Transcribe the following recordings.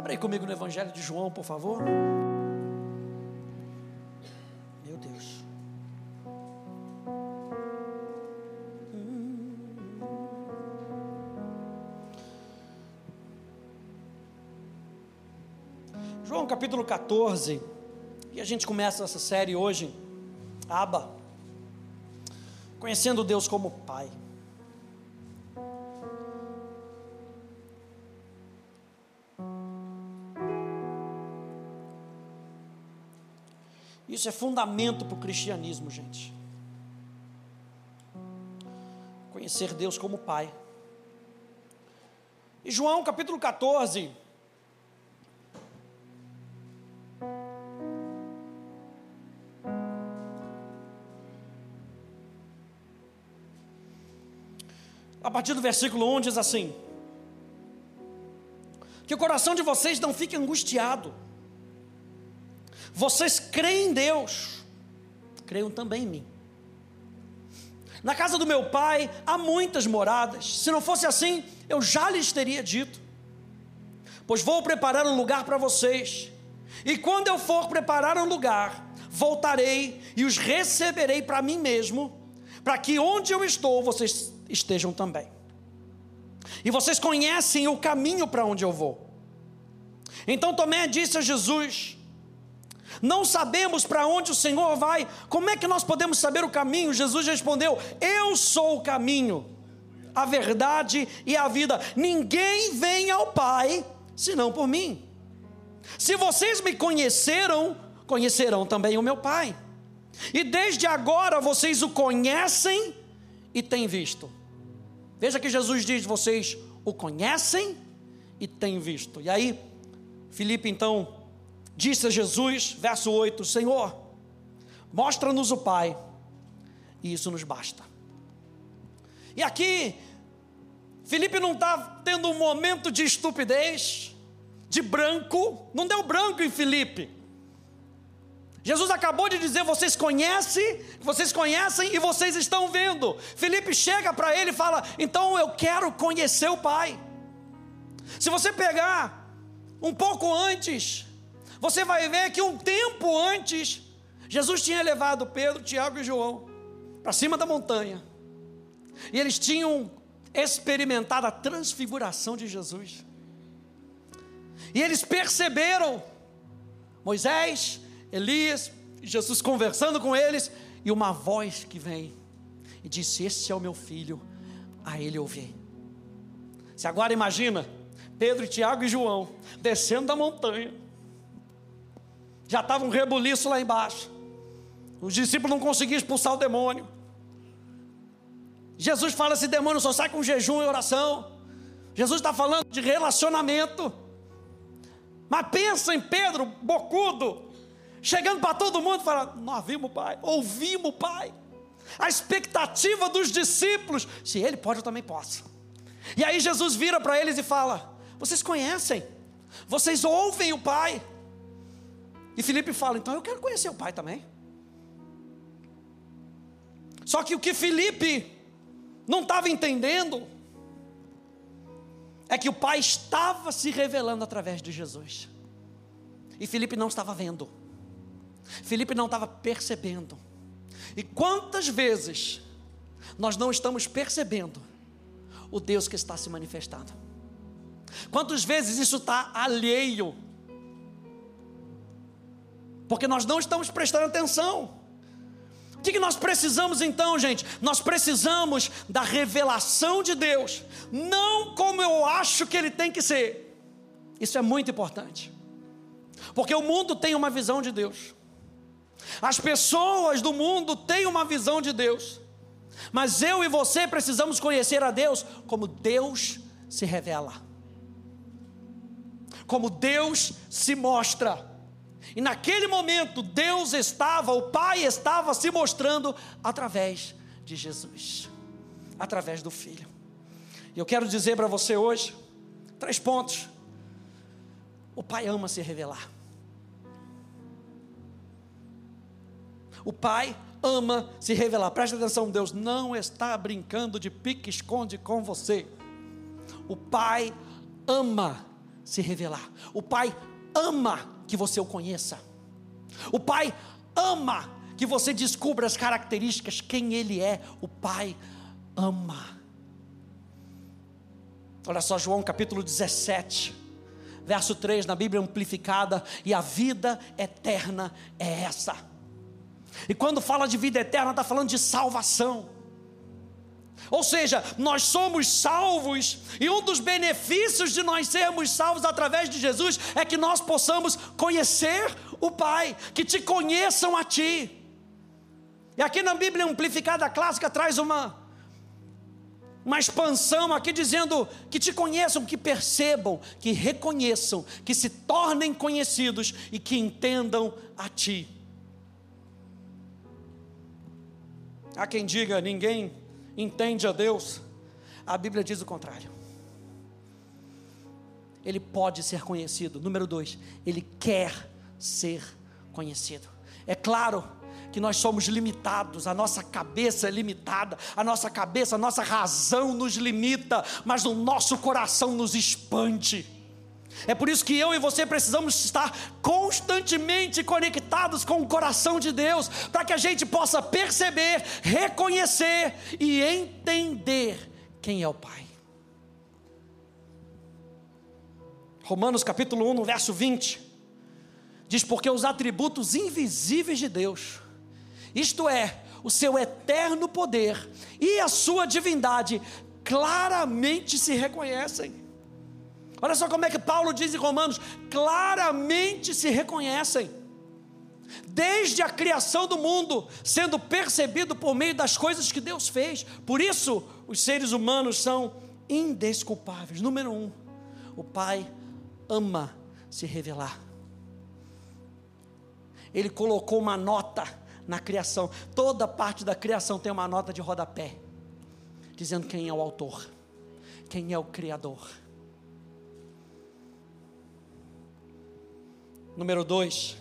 Abra aí comigo no Evangelho de João, por favor. Meu Deus. João capítulo 14. E a gente começa essa série hoje, Aba, conhecendo Deus como Pai. Isso é fundamento para o cristianismo, gente. Conhecer Deus como Pai. E João capítulo 14. A partir do versículo 1 diz assim: Que o coração de vocês não fique angustiado vocês creem em Deus, creiam também em mim. Na casa do meu pai há muitas moradas. Se não fosse assim, eu já lhes teria dito. Pois vou preparar um lugar para vocês. E quando eu for preparar um lugar, voltarei e os receberei para mim mesmo, para que onde eu estou vocês estejam também. E vocês conhecem o caminho para onde eu vou. Então Tomé disse a Jesus: não sabemos para onde o Senhor vai, como é que nós podemos saber o caminho? Jesus respondeu: Eu sou o caminho, a verdade e a vida. Ninguém vem ao Pai senão por mim. Se vocês me conheceram, conhecerão também o meu Pai. E desde agora vocês o conhecem e têm visto. Veja que Jesus diz: vocês o conhecem e têm visto. E aí, Filipe então Disse a Jesus, verso 8: Senhor, mostra-nos o Pai, e isso nos basta. E aqui, Felipe não está tendo um momento de estupidez, de branco, não deu branco em Felipe. Jesus acabou de dizer: vocês conhecem, vocês conhecem e vocês estão vendo. Felipe chega para ele e fala: então eu quero conhecer o Pai. Se você pegar um pouco antes, você vai ver que um tempo antes, Jesus tinha levado Pedro, Tiago e João para cima da montanha. E eles tinham experimentado a transfiguração de Jesus. E eles perceberam Moisés, Elias, Jesus conversando com eles, e uma voz que vem e disse: Esse é o meu filho, a ele ouvi. Se agora imagina Pedro, Tiago e João descendo da montanha, já estava um rebuliço lá embaixo. Os discípulos não conseguiam expulsar o demônio. Jesus fala: esse demônio só sai com jejum e oração. Jesus está falando de relacionamento. Mas pensa em Pedro, bocudo, chegando para todo mundo falando: Nós vimos o Pai, ouvimos o Pai. A expectativa dos discípulos, se ele pode, eu também posso. E aí Jesus vira para eles e fala: Vocês conhecem, vocês ouvem o Pai. E Felipe fala: então eu quero conhecer o pai também. Só que o que Felipe não estava entendendo é que o pai estava se revelando através de Jesus. E Felipe não estava vendo. Felipe não estava percebendo. E quantas vezes nós não estamos percebendo o Deus que está se manifestando? Quantas vezes isso está alheio porque nós não estamos prestando atenção. O que nós precisamos então, gente? Nós precisamos da revelação de Deus, não como eu acho que ele tem que ser. Isso é muito importante, porque o mundo tem uma visão de Deus, as pessoas do mundo têm uma visão de Deus, mas eu e você precisamos conhecer a Deus como Deus se revela, como Deus se mostra. E naquele momento, Deus estava, o Pai estava se mostrando através de Jesus, através do Filho. E eu quero dizer para você hoje, três pontos. O Pai ama se revelar. O Pai ama se revelar. Presta atenção, Deus não está brincando de pique-esconde com você. O Pai ama se revelar. O Pai ama que você o conheça. O Pai ama que você descubra as características, quem Ele é. O Pai ama. Olha só, João capítulo 17, verso 3, na Bíblia amplificada, e a vida eterna é essa. E quando fala de vida eterna, está falando de salvação. Ou seja, nós somos salvos, e um dos benefícios de nós sermos salvos através de Jesus é que nós possamos conhecer o Pai, que te conheçam a Ti. E aqui na Bíblia Amplificada Clássica traz uma, uma expansão aqui dizendo que te conheçam, que percebam, que reconheçam, que se tornem conhecidos e que entendam a Ti. Há quem diga, ninguém entende a Deus. A Bíblia diz o contrário. Ele pode ser conhecido. Número dois, ele quer ser conhecido. É claro que nós somos limitados, a nossa cabeça é limitada, a nossa cabeça, a nossa razão nos limita, mas o nosso coração nos expande. É por isso que eu e você precisamos estar constantemente conectados com o coração de Deus, para que a gente possa perceber, reconhecer e entender quem é o Pai. Romanos capítulo 1, no verso 20, diz: Porque os atributos invisíveis de Deus, isto é, o seu eterno poder e a sua divindade, claramente se reconhecem Olha só como é que Paulo diz em Romanos: claramente se reconhecem, desde a criação do mundo, sendo percebido por meio das coisas que Deus fez. Por isso, os seres humanos são indesculpáveis. Número um, o Pai ama se revelar. Ele colocou uma nota na criação. Toda parte da criação tem uma nota de rodapé, dizendo quem é o autor, quem é o Criador. Número dois,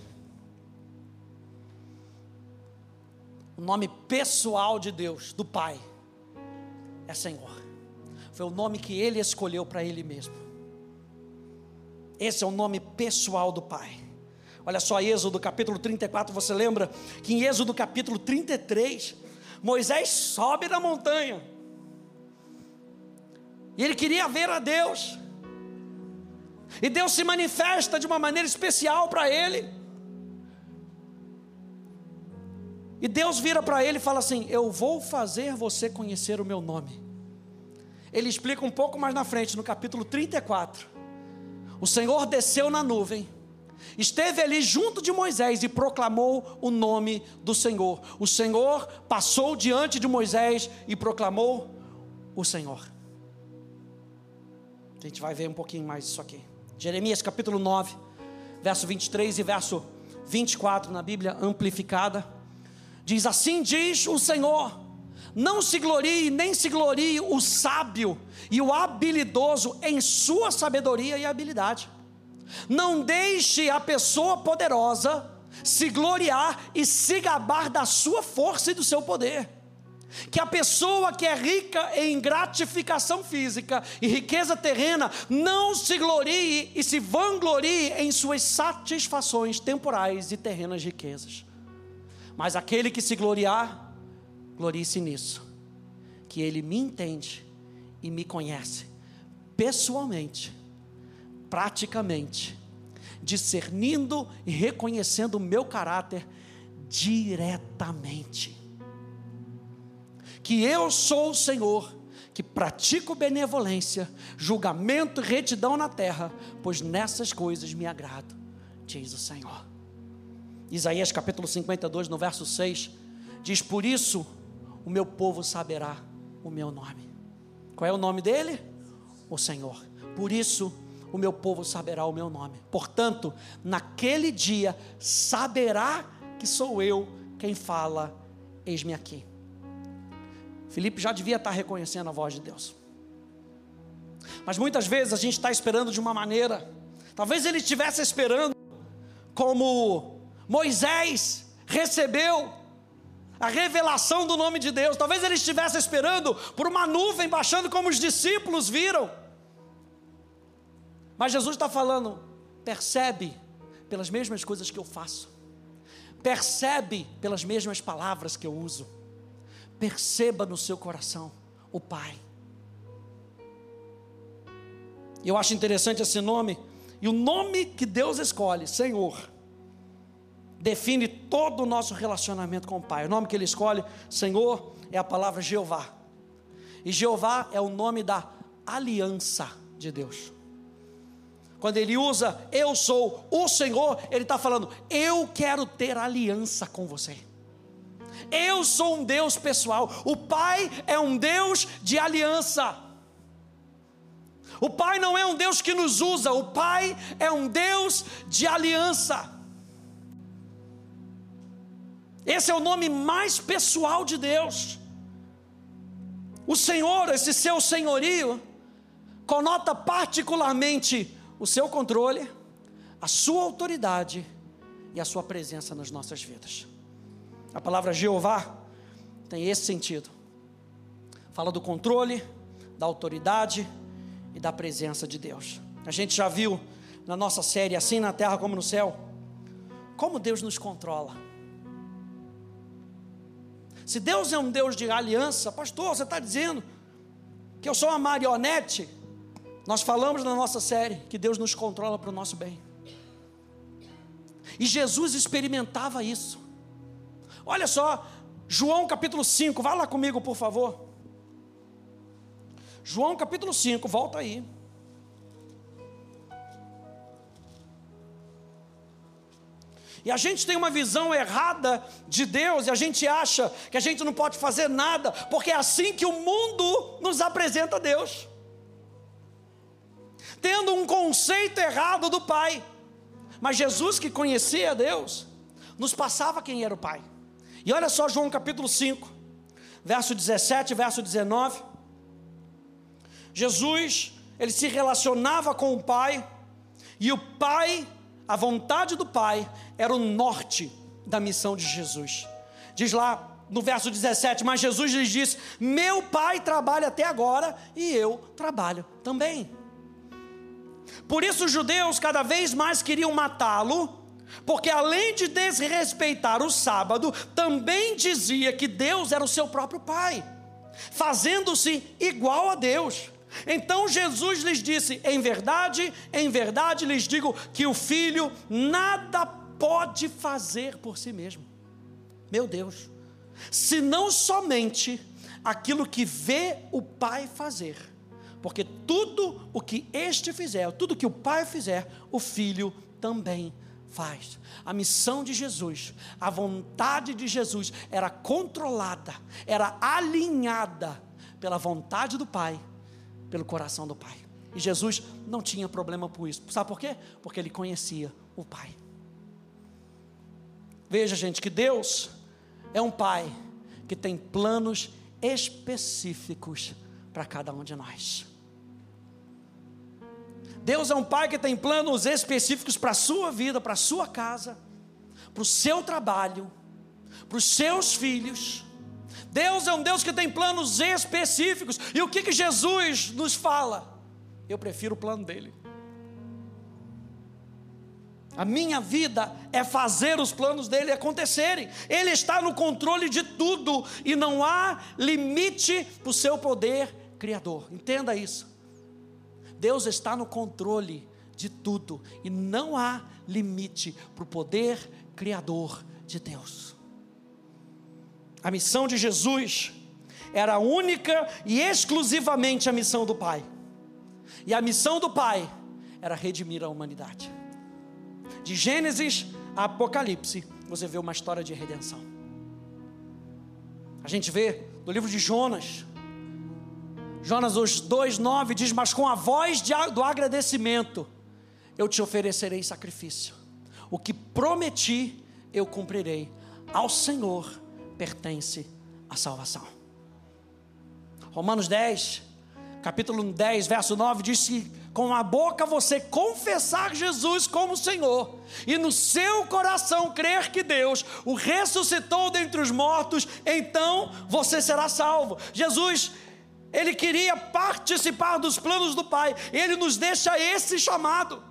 o nome pessoal de Deus, do Pai, é Senhor. Foi o nome que ele escolheu para ele mesmo. Esse é o nome pessoal do Pai. Olha só, Êxodo capítulo 34, você lembra que em Êxodo capítulo 33, Moisés sobe na montanha. E ele queria ver a Deus. E Deus se manifesta de uma maneira especial para ele. E Deus vira para ele e fala assim: Eu vou fazer você conhecer o meu nome. Ele explica um pouco mais na frente, no capítulo 34. O Senhor desceu na nuvem, esteve ali junto de Moisés e proclamou o nome do Senhor. O Senhor passou diante de Moisés e proclamou o Senhor. A gente vai ver um pouquinho mais isso aqui. Jeremias capítulo 9, verso 23 e verso 24 na Bíblia amplificada. Diz assim: diz o Senhor: não se glorie, nem se glorie o sábio e o habilidoso em sua sabedoria e habilidade. Não deixe a pessoa poderosa se gloriar e se gabar da sua força e do seu poder que a pessoa que é rica em gratificação física e riqueza terrena não se glorie e se vanglorie em suas satisfações temporais e terrenas riquezas. Mas aquele que se gloriar, glorie-se nisso, que ele me entende e me conhece pessoalmente, praticamente, discernindo e reconhecendo o meu caráter diretamente que eu sou o Senhor, que pratico benevolência, julgamento e retidão na terra, pois nessas coisas me agrado, diz o Senhor. Isaías capítulo 52, no verso 6, diz: Por isso o meu povo saberá o meu nome. Qual é o nome dele? O Senhor. Por isso o meu povo saberá o meu nome. Portanto, naquele dia saberá que sou eu quem fala, eis-me aqui. Felipe já devia estar reconhecendo a voz de Deus. Mas muitas vezes a gente está esperando de uma maneira, talvez ele estivesse esperando, como Moisés recebeu a revelação do nome de Deus, talvez ele estivesse esperando por uma nuvem baixando, como os discípulos viram. Mas Jesus está falando, percebe pelas mesmas coisas que eu faço, percebe pelas mesmas palavras que eu uso, perceba no seu coração o Pai. Eu acho interessante esse nome, e o nome que Deus escolhe, Senhor, define todo o nosso relacionamento com o Pai. O nome que Ele escolhe, Senhor, é a palavra Jeová. E Jeová é o nome da aliança de Deus. Quando ele usa eu sou o Senhor, ele está falando, eu quero ter aliança com você. Eu sou um Deus pessoal. O Pai é um Deus de aliança. O Pai não é um Deus que nos usa, o Pai é um Deus de aliança. Esse é o nome mais pessoal de Deus. O Senhor, esse seu senhorio, conota particularmente o seu controle, a sua autoridade e a sua presença nas nossas vidas. A palavra Jeová tem esse sentido. Fala do controle, da autoridade e da presença de Deus. A gente já viu na nossa série Assim na Terra como no Céu, como Deus nos controla. Se Deus é um Deus de aliança, pastor, você está dizendo que eu sou uma marionete? Nós falamos na nossa série que Deus nos controla para o nosso bem. E Jesus experimentava isso. Olha só, João capítulo 5, vá lá comigo, por favor. João capítulo 5, volta aí. E a gente tem uma visão errada de Deus e a gente acha que a gente não pode fazer nada, porque é assim que o mundo nos apresenta Deus. Tendo um conceito errado do Pai. Mas Jesus, que conhecia Deus, nos passava quem era o Pai. E olha só João capítulo 5, verso 17, verso 19. Jesus, ele se relacionava com o Pai, e o Pai, a vontade do Pai, era o norte da missão de Jesus. Diz lá no verso 17: Mas Jesus lhes disse: Meu Pai trabalha até agora e eu trabalho também. Por isso os judeus cada vez mais queriam matá-lo, porque além de desrespeitar o sábado, também dizia que Deus era o seu próprio Pai, fazendo-se igual a Deus. Então Jesus lhes disse: Em verdade, em verdade lhes digo que o filho nada pode fazer por si mesmo. Meu Deus, se não somente aquilo que vê o Pai fazer, porque tudo o que este fizer, tudo que o Pai fizer, o filho também faz. A missão de Jesus, a vontade de Jesus era controlada, era alinhada pela vontade do Pai, pelo coração do Pai. E Jesus não tinha problema por isso. Sabe por quê? Porque ele conhecia o Pai. Veja, gente, que Deus é um Pai que tem planos específicos para cada um de nós. Deus é um pai que tem planos específicos para a sua vida, para a sua casa, para o seu trabalho, para os seus filhos. Deus é um Deus que tem planos específicos. E o que, que Jesus nos fala? Eu prefiro o plano dele. A minha vida é fazer os planos dele acontecerem. Ele está no controle de tudo e não há limite para o seu poder criador. Entenda isso. Deus está no controle de tudo e não há limite para o poder criador de Deus. A missão de Jesus era única e exclusivamente a missão do Pai. E a missão do Pai era redimir a humanidade. De Gênesis a Apocalipse, você vê uma história de redenção. A gente vê no livro de Jonas, Jonas 2,9 diz: Mas com a voz de, do agradecimento, eu te oferecerei sacrifício. O que prometi, eu cumprirei. Ao Senhor pertence a salvação. Romanos 10, capítulo 10, verso 9 diz que com a boca você confessar Jesus como Senhor e no seu coração crer que Deus o ressuscitou dentre os mortos, então você será salvo. Jesus Ele queria participar dos planos do Pai. Ele nos deixa esse chamado.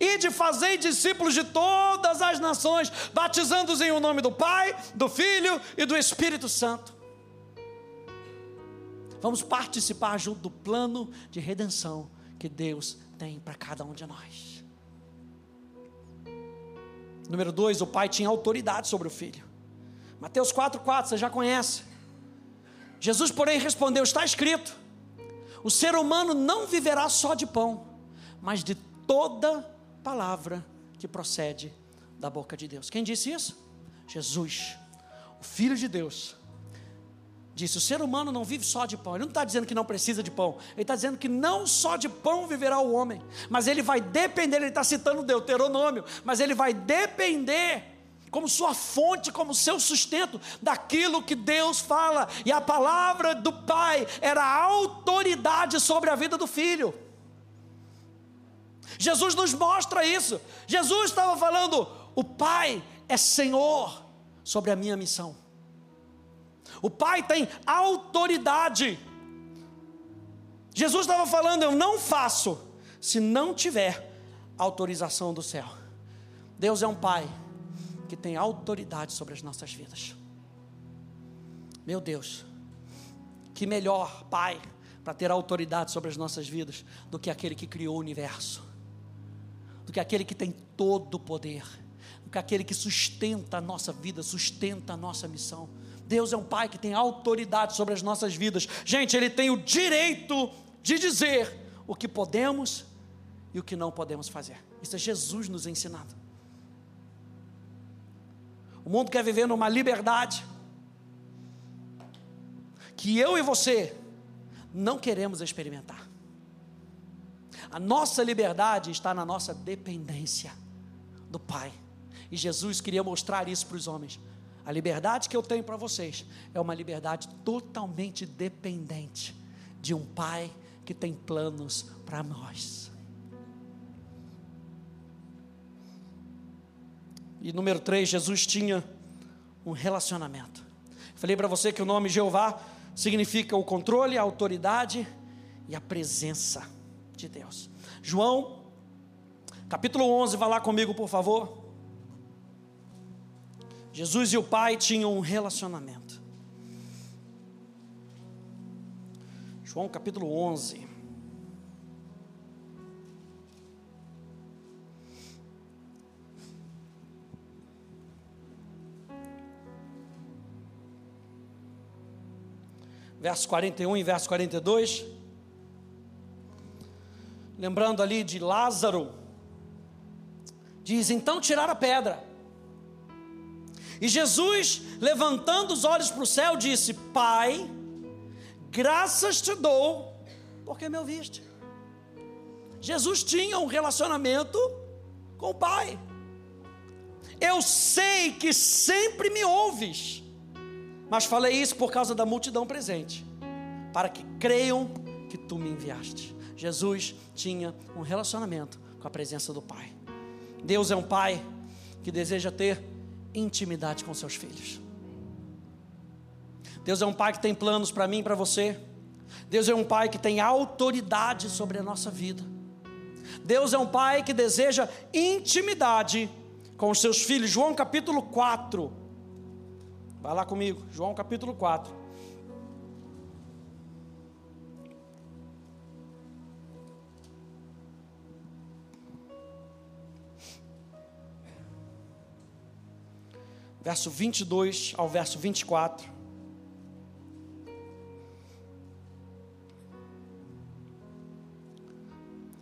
E de fazer discípulos de todas as nações, batizando-os em o nome do Pai, do Filho e do Espírito Santo. Vamos participar junto do plano de redenção que Deus tem para cada um de nós. Número dois, o pai tinha autoridade sobre o filho. Mateus 4,4, você já conhece. Jesus, porém, respondeu: Está escrito: O ser humano não viverá só de pão, mas de toda palavra que procede da boca de Deus. Quem disse isso? Jesus, o Filho de Deus, disse: o ser humano não vive só de pão. Ele não está dizendo que não precisa de pão. Ele está dizendo que não só de pão viverá o homem, mas ele vai depender. Ele está citando Deuteronômio, mas ele vai depender como sua fonte, como seu sustento daquilo que Deus fala. E a palavra do Pai era a autoridade sobre a vida do filho. Jesus nos mostra isso. Jesus estava falando: o Pai é Senhor sobre a minha missão. O Pai tem autoridade. Jesus estava falando: eu não faço se não tiver autorização do céu. Deus é um Pai que tem autoridade sobre as nossas vidas. Meu Deus, que melhor Pai para ter autoridade sobre as nossas vidas do que aquele que criou o universo, do que aquele que tem todo o poder, do que aquele que sustenta a nossa vida, sustenta a nossa missão. Deus é um Pai que tem autoridade sobre as nossas vidas. Gente, Ele tem o direito de dizer o que podemos e o que não podemos fazer. Isso é Jesus nos ensinando. O mundo quer viver numa liberdade que eu e você não queremos experimentar. A nossa liberdade está na nossa dependência do Pai. E Jesus queria mostrar isso para os homens. A liberdade que eu tenho para vocês é uma liberdade totalmente dependente de um pai que tem planos para nós. E número 3, Jesus tinha um relacionamento. Falei para você que o nome Jeová significa o controle, a autoridade e a presença de Deus. João, capítulo 11, vá lá comigo, por favor. Jesus e o Pai tinham um relacionamento. João capítulo 11. Verso 41 e verso 42. Lembrando ali de Lázaro, diz: Então tirar a pedra. E Jesus, levantando os olhos para o céu, disse: Pai, graças te dou, porque me ouviste. Jesus tinha um relacionamento com o Pai. Eu sei que sempre me ouves, mas falei isso por causa da multidão presente, para que creiam que tu me enviaste. Jesus tinha um relacionamento com a presença do Pai. Deus é um Pai que deseja ter intimidade com seus filhos. Deus é um pai que tem planos para mim e para você. Deus é um pai que tem autoridade sobre a nossa vida. Deus é um pai que deseja intimidade com os seus filhos. João capítulo 4. Vai lá comigo, João capítulo 4. verso 22 ao verso 24.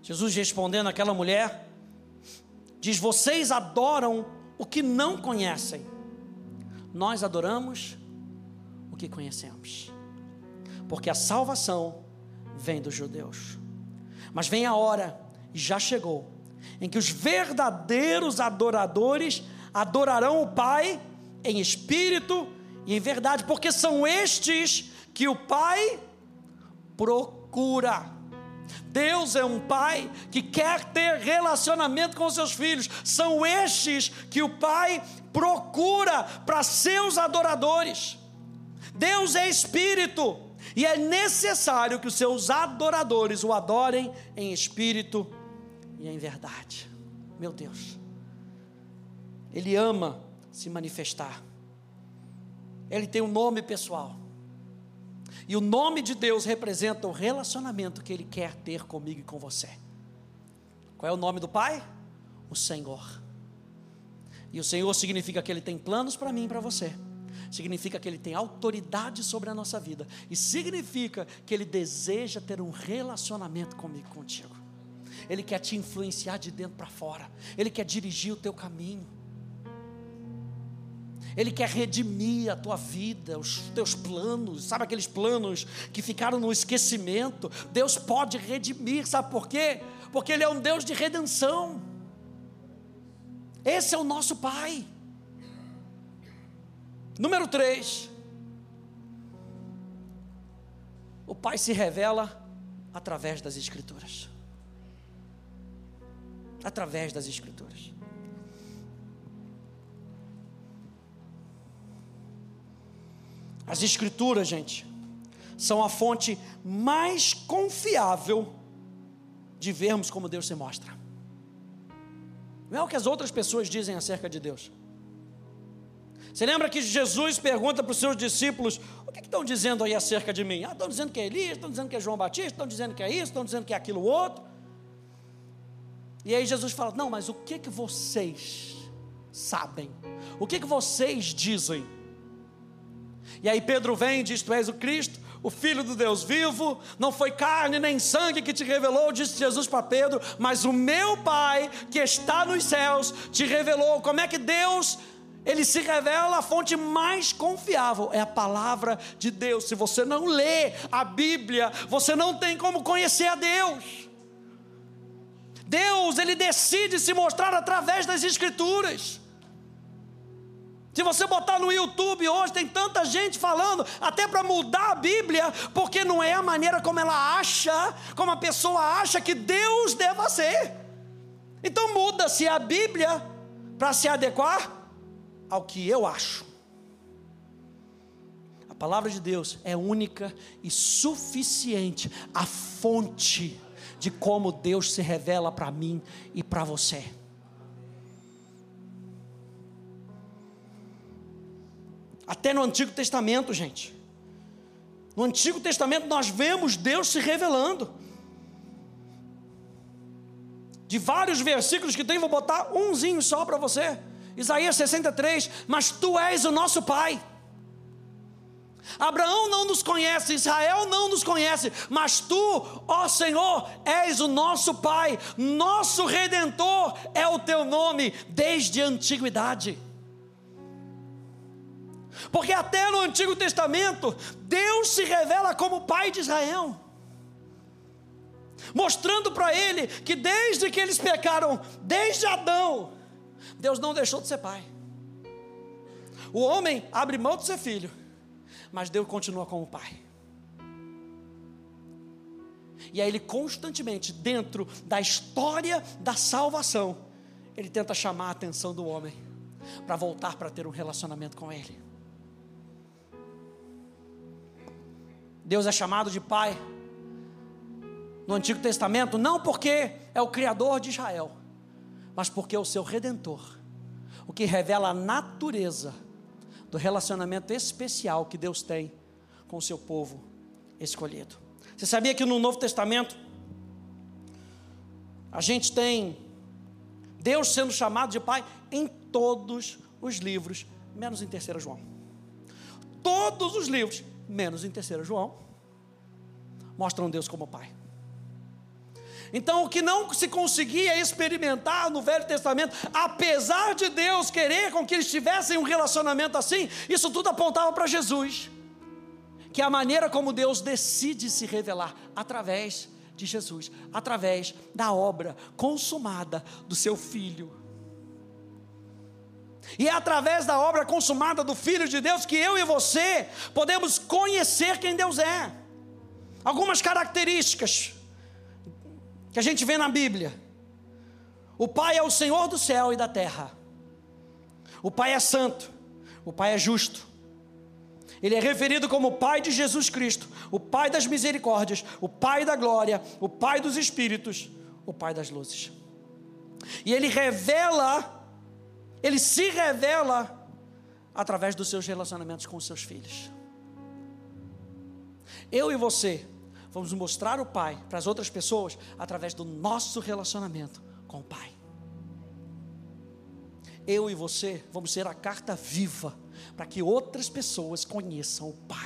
Jesus respondendo àquela mulher, diz: Vocês adoram o que não conhecem, nós adoramos o que conhecemos, porque a salvação vem dos judeus. Mas vem a hora, e já chegou, em que os verdadeiros adoradores adorarão o Pai em espírito e em verdade, porque são estes que o Pai procura. Deus é um pai que quer ter relacionamento com seus filhos. São estes que o pai procura para seus adoradores. Deus é espírito E é necessário que os seus adoradores o adorem em espírito e em verdade. Meu Deus. Ele ama se manifestar. Ele tem um nome pessoal. E o nome de Deus representa o relacionamento que Ele quer ter comigo e com você. Qual é o nome do Pai? O Senhor. E o Senhor significa que Ele tem planos para mim e para você. Significa que Ele tem autoridade sobre a nossa vida. E significa que Ele deseja ter um relacionamento comigo, contigo. Ele quer te influenciar de dentro para fora. Ele quer dirigir o teu caminho. Ele quer redimir a tua vida, os teus planos, sabe aqueles planos que ficaram no esquecimento? Deus pode redimir, sabe por quê? Porque Ele é um Deus de redenção. Esse é o nosso Pai. Número 3. O Pai se revela através das Escrituras. Através das Escrituras. As Escrituras, gente, são a fonte mais confiável de vermos como Deus se mostra. Não é o que as outras pessoas dizem acerca de Deus. Você lembra que Jesus pergunta para os seus discípulos: o que, que estão dizendo aí acerca de mim? Ah, estão dizendo que é Elias, estão dizendo que é João Batista, estão dizendo que é isso, estão dizendo que é aquilo outro. E aí Jesus fala: não, mas o que que vocês sabem? O que que vocês dizem? E aí Pedro vem e diz: Tu és o Cristo, o Filho do Deus vivo, não foi carne nem sangue que te revelou, disse Jesus para Pedro, mas o meu Pai que está nos céus te revelou. Como é que Deus ele se revela a fonte mais confiável, é a palavra de Deus. Se você não lê a Bíblia, você não tem como conhecer a Deus. Deus, ele decide se mostrar através das Escrituras. Se você botar no YouTube hoje, tem tanta gente falando, até para mudar a Bíblia, porque não é a maneira como ela acha, como a pessoa acha que Deus deva ser. Então muda-se a Bíblia para se adequar ao que eu acho. A palavra de Deus é única e suficiente, a fonte de como Deus se revela para mim e para você. Até no Antigo Testamento, gente. No Antigo Testamento nós vemos Deus se revelando. De vários versículos que tem, vou botar umzinho só para você. Isaías 63, mas tu és o nosso Pai. Abraão não nos conhece, Israel não nos conhece, mas tu, ó Senhor, és o nosso Pai, nosso Redentor é o teu nome desde a antiguidade. Porque até no Antigo Testamento, Deus se revela como Pai de Israel, mostrando para ele que desde que eles pecaram, desde Adão, Deus não deixou de ser pai. O homem abre mão de ser filho, mas Deus continua como pai. E aí ele constantemente, dentro da história da salvação, ele tenta chamar a atenção do homem para voltar para ter um relacionamento com ele. Deus é chamado de Pai no Antigo Testamento, não porque é o Criador de Israel, mas porque é o seu Redentor, o que revela a natureza do relacionamento especial que Deus tem com o seu povo escolhido. Você sabia que no Novo Testamento a gente tem Deus sendo chamado de Pai em todos os livros, menos em 3 João. Todos os livros, menos em 3 João, mostram Deus como Pai. Então, o que não se conseguia experimentar no Velho Testamento, apesar de Deus querer com que eles tivessem um relacionamento assim, isso tudo apontava para Jesus, que é a maneira como Deus decide se revelar através de Jesus, através da obra consumada do seu Filho. E é através da obra consumada do Filho de Deus que eu e você podemos conhecer quem Deus é. Algumas características que a gente vê na Bíblia. O Pai é o Senhor do céu e da terra. O Pai é santo. O Pai é justo. Ele é referido como o Pai de Jesus Cristo, o Pai das misericórdias, o Pai da glória, o Pai dos espíritos, o Pai das luzes. E ele revela, ele se revela através dos seus relacionamentos com os seus filhos. Eu e você vamos mostrar o Pai para as outras pessoas através do nosso relacionamento com o Pai. Eu e você vamos ser a carta viva para que outras pessoas conheçam o Pai.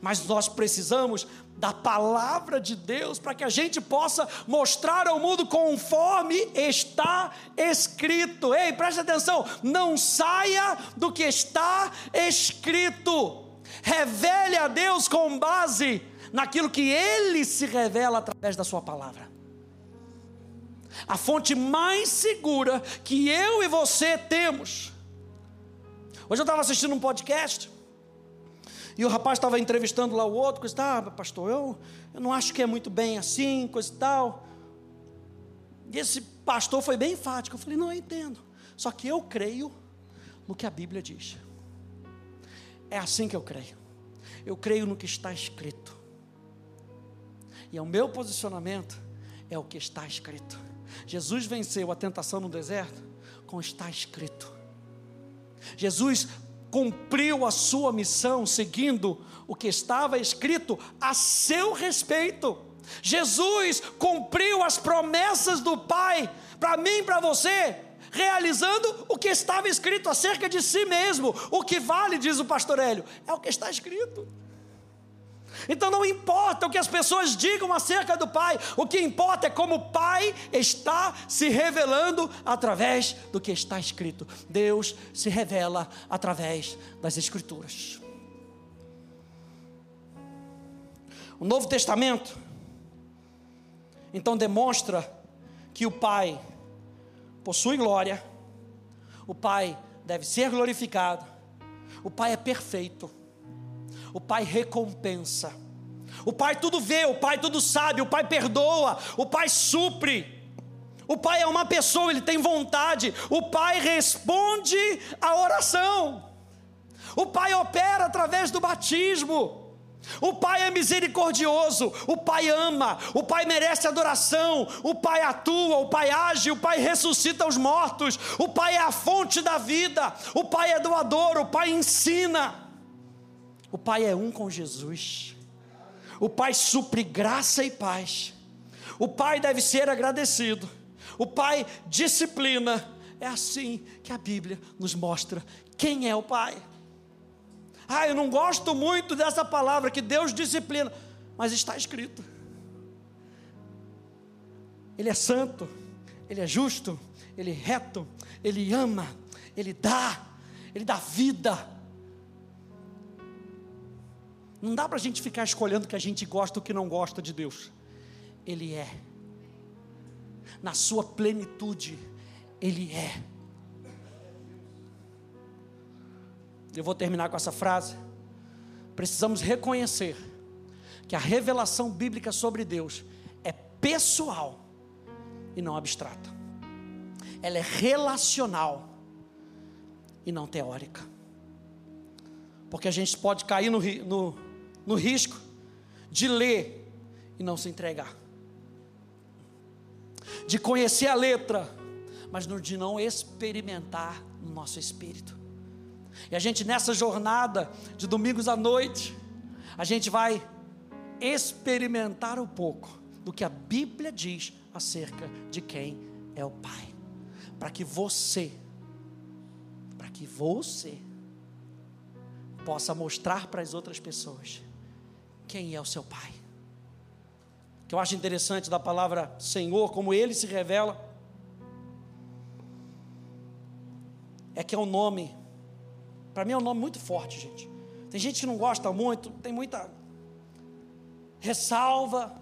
Mas nós precisamos da palavra de Deus para que a gente possa mostrar ao mundo conforme está escrito. Ei, preste atenção, não saia do que está escrito. Revele a Deus com base naquilo que ele se revela através da sua palavra. A fonte mais segura que eu e você temos. Hoje eu estava assistindo um podcast e o rapaz estava entrevistando lá o outro, coisa, ah, pastor, eu, eu não acho que é muito bem assim, coisa e tal. E esse pastor foi bem enfático. Eu falei, não, eu entendo. Só que eu creio no que a Bíblia diz. É assim que eu creio. Eu creio no que está escrito. E é o meu posicionamento é o que está escrito. Jesus venceu a tentação no deserto com está escrito. Jesus cumpriu a sua missão seguindo o que estava escrito a seu respeito. Jesus cumpriu as promessas do Pai para mim e para você, realizando o que estava escrito acerca de si mesmo. O que vale, diz o pastor Hélio, é o que está escrito. Então não importa o que as pessoas digam acerca do Pai, o que importa é como o Pai está se revelando através do que está escrito. Deus se revela através das Escrituras. O Novo Testamento, então, demonstra que o Pai possui glória, o Pai deve ser glorificado, o Pai é perfeito o Pai recompensa. O Pai tudo vê, o Pai tudo sabe, o Pai perdoa, o Pai supre. O Pai é uma pessoa, ele tem vontade. O Pai responde à oração. O Pai opera através do batismo. O Pai é misericordioso, o Pai ama, o Pai merece adoração, o Pai atua, o Pai age, o Pai ressuscita os mortos, o Pai é a fonte da vida, o Pai é doador, o Pai ensina. O Pai é um com Jesus. O Pai supre graça e paz. O Pai deve ser agradecido. O Pai disciplina. É assim que a Bíblia nos mostra quem é o Pai. Ah, eu não gosto muito dessa palavra que Deus disciplina, mas está escrito. Ele é santo, ele é justo, ele é reto, ele ama, ele dá, ele dá vida não dá para a gente ficar escolhendo o que a gente gosta ou o que não gosta de Deus. Ele é. Na sua plenitude, Ele é. Eu vou terminar com essa frase. Precisamos reconhecer que a revelação bíblica sobre Deus é pessoal e não abstrata. Ela é relacional e não teórica. Porque a gente pode cair no, no no risco de ler e não se entregar, de conhecer a letra, mas de não experimentar no nosso espírito. E a gente nessa jornada de domingos à noite, a gente vai experimentar um pouco do que a Bíblia diz acerca de quem é o Pai, para que você, para que você possa mostrar para as outras pessoas quem é o seu Pai. O que eu acho interessante da palavra Senhor, como ele se revela, é que é um nome, para mim é um nome muito forte, gente. Tem gente que não gosta muito, tem muita ressalva,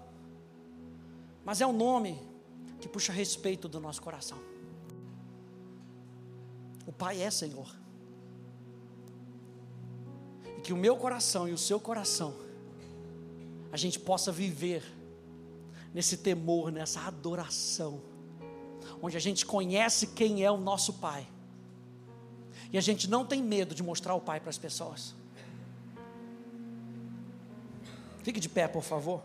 mas é um nome que puxa respeito do nosso coração. O Pai é Senhor. E que o meu coração e o seu coração a gente possa viver nesse temor, nessa adoração, onde a gente conhece quem é o nosso Pai. E a gente não tem medo de mostrar o Pai para as pessoas. Fique de pé, por favor.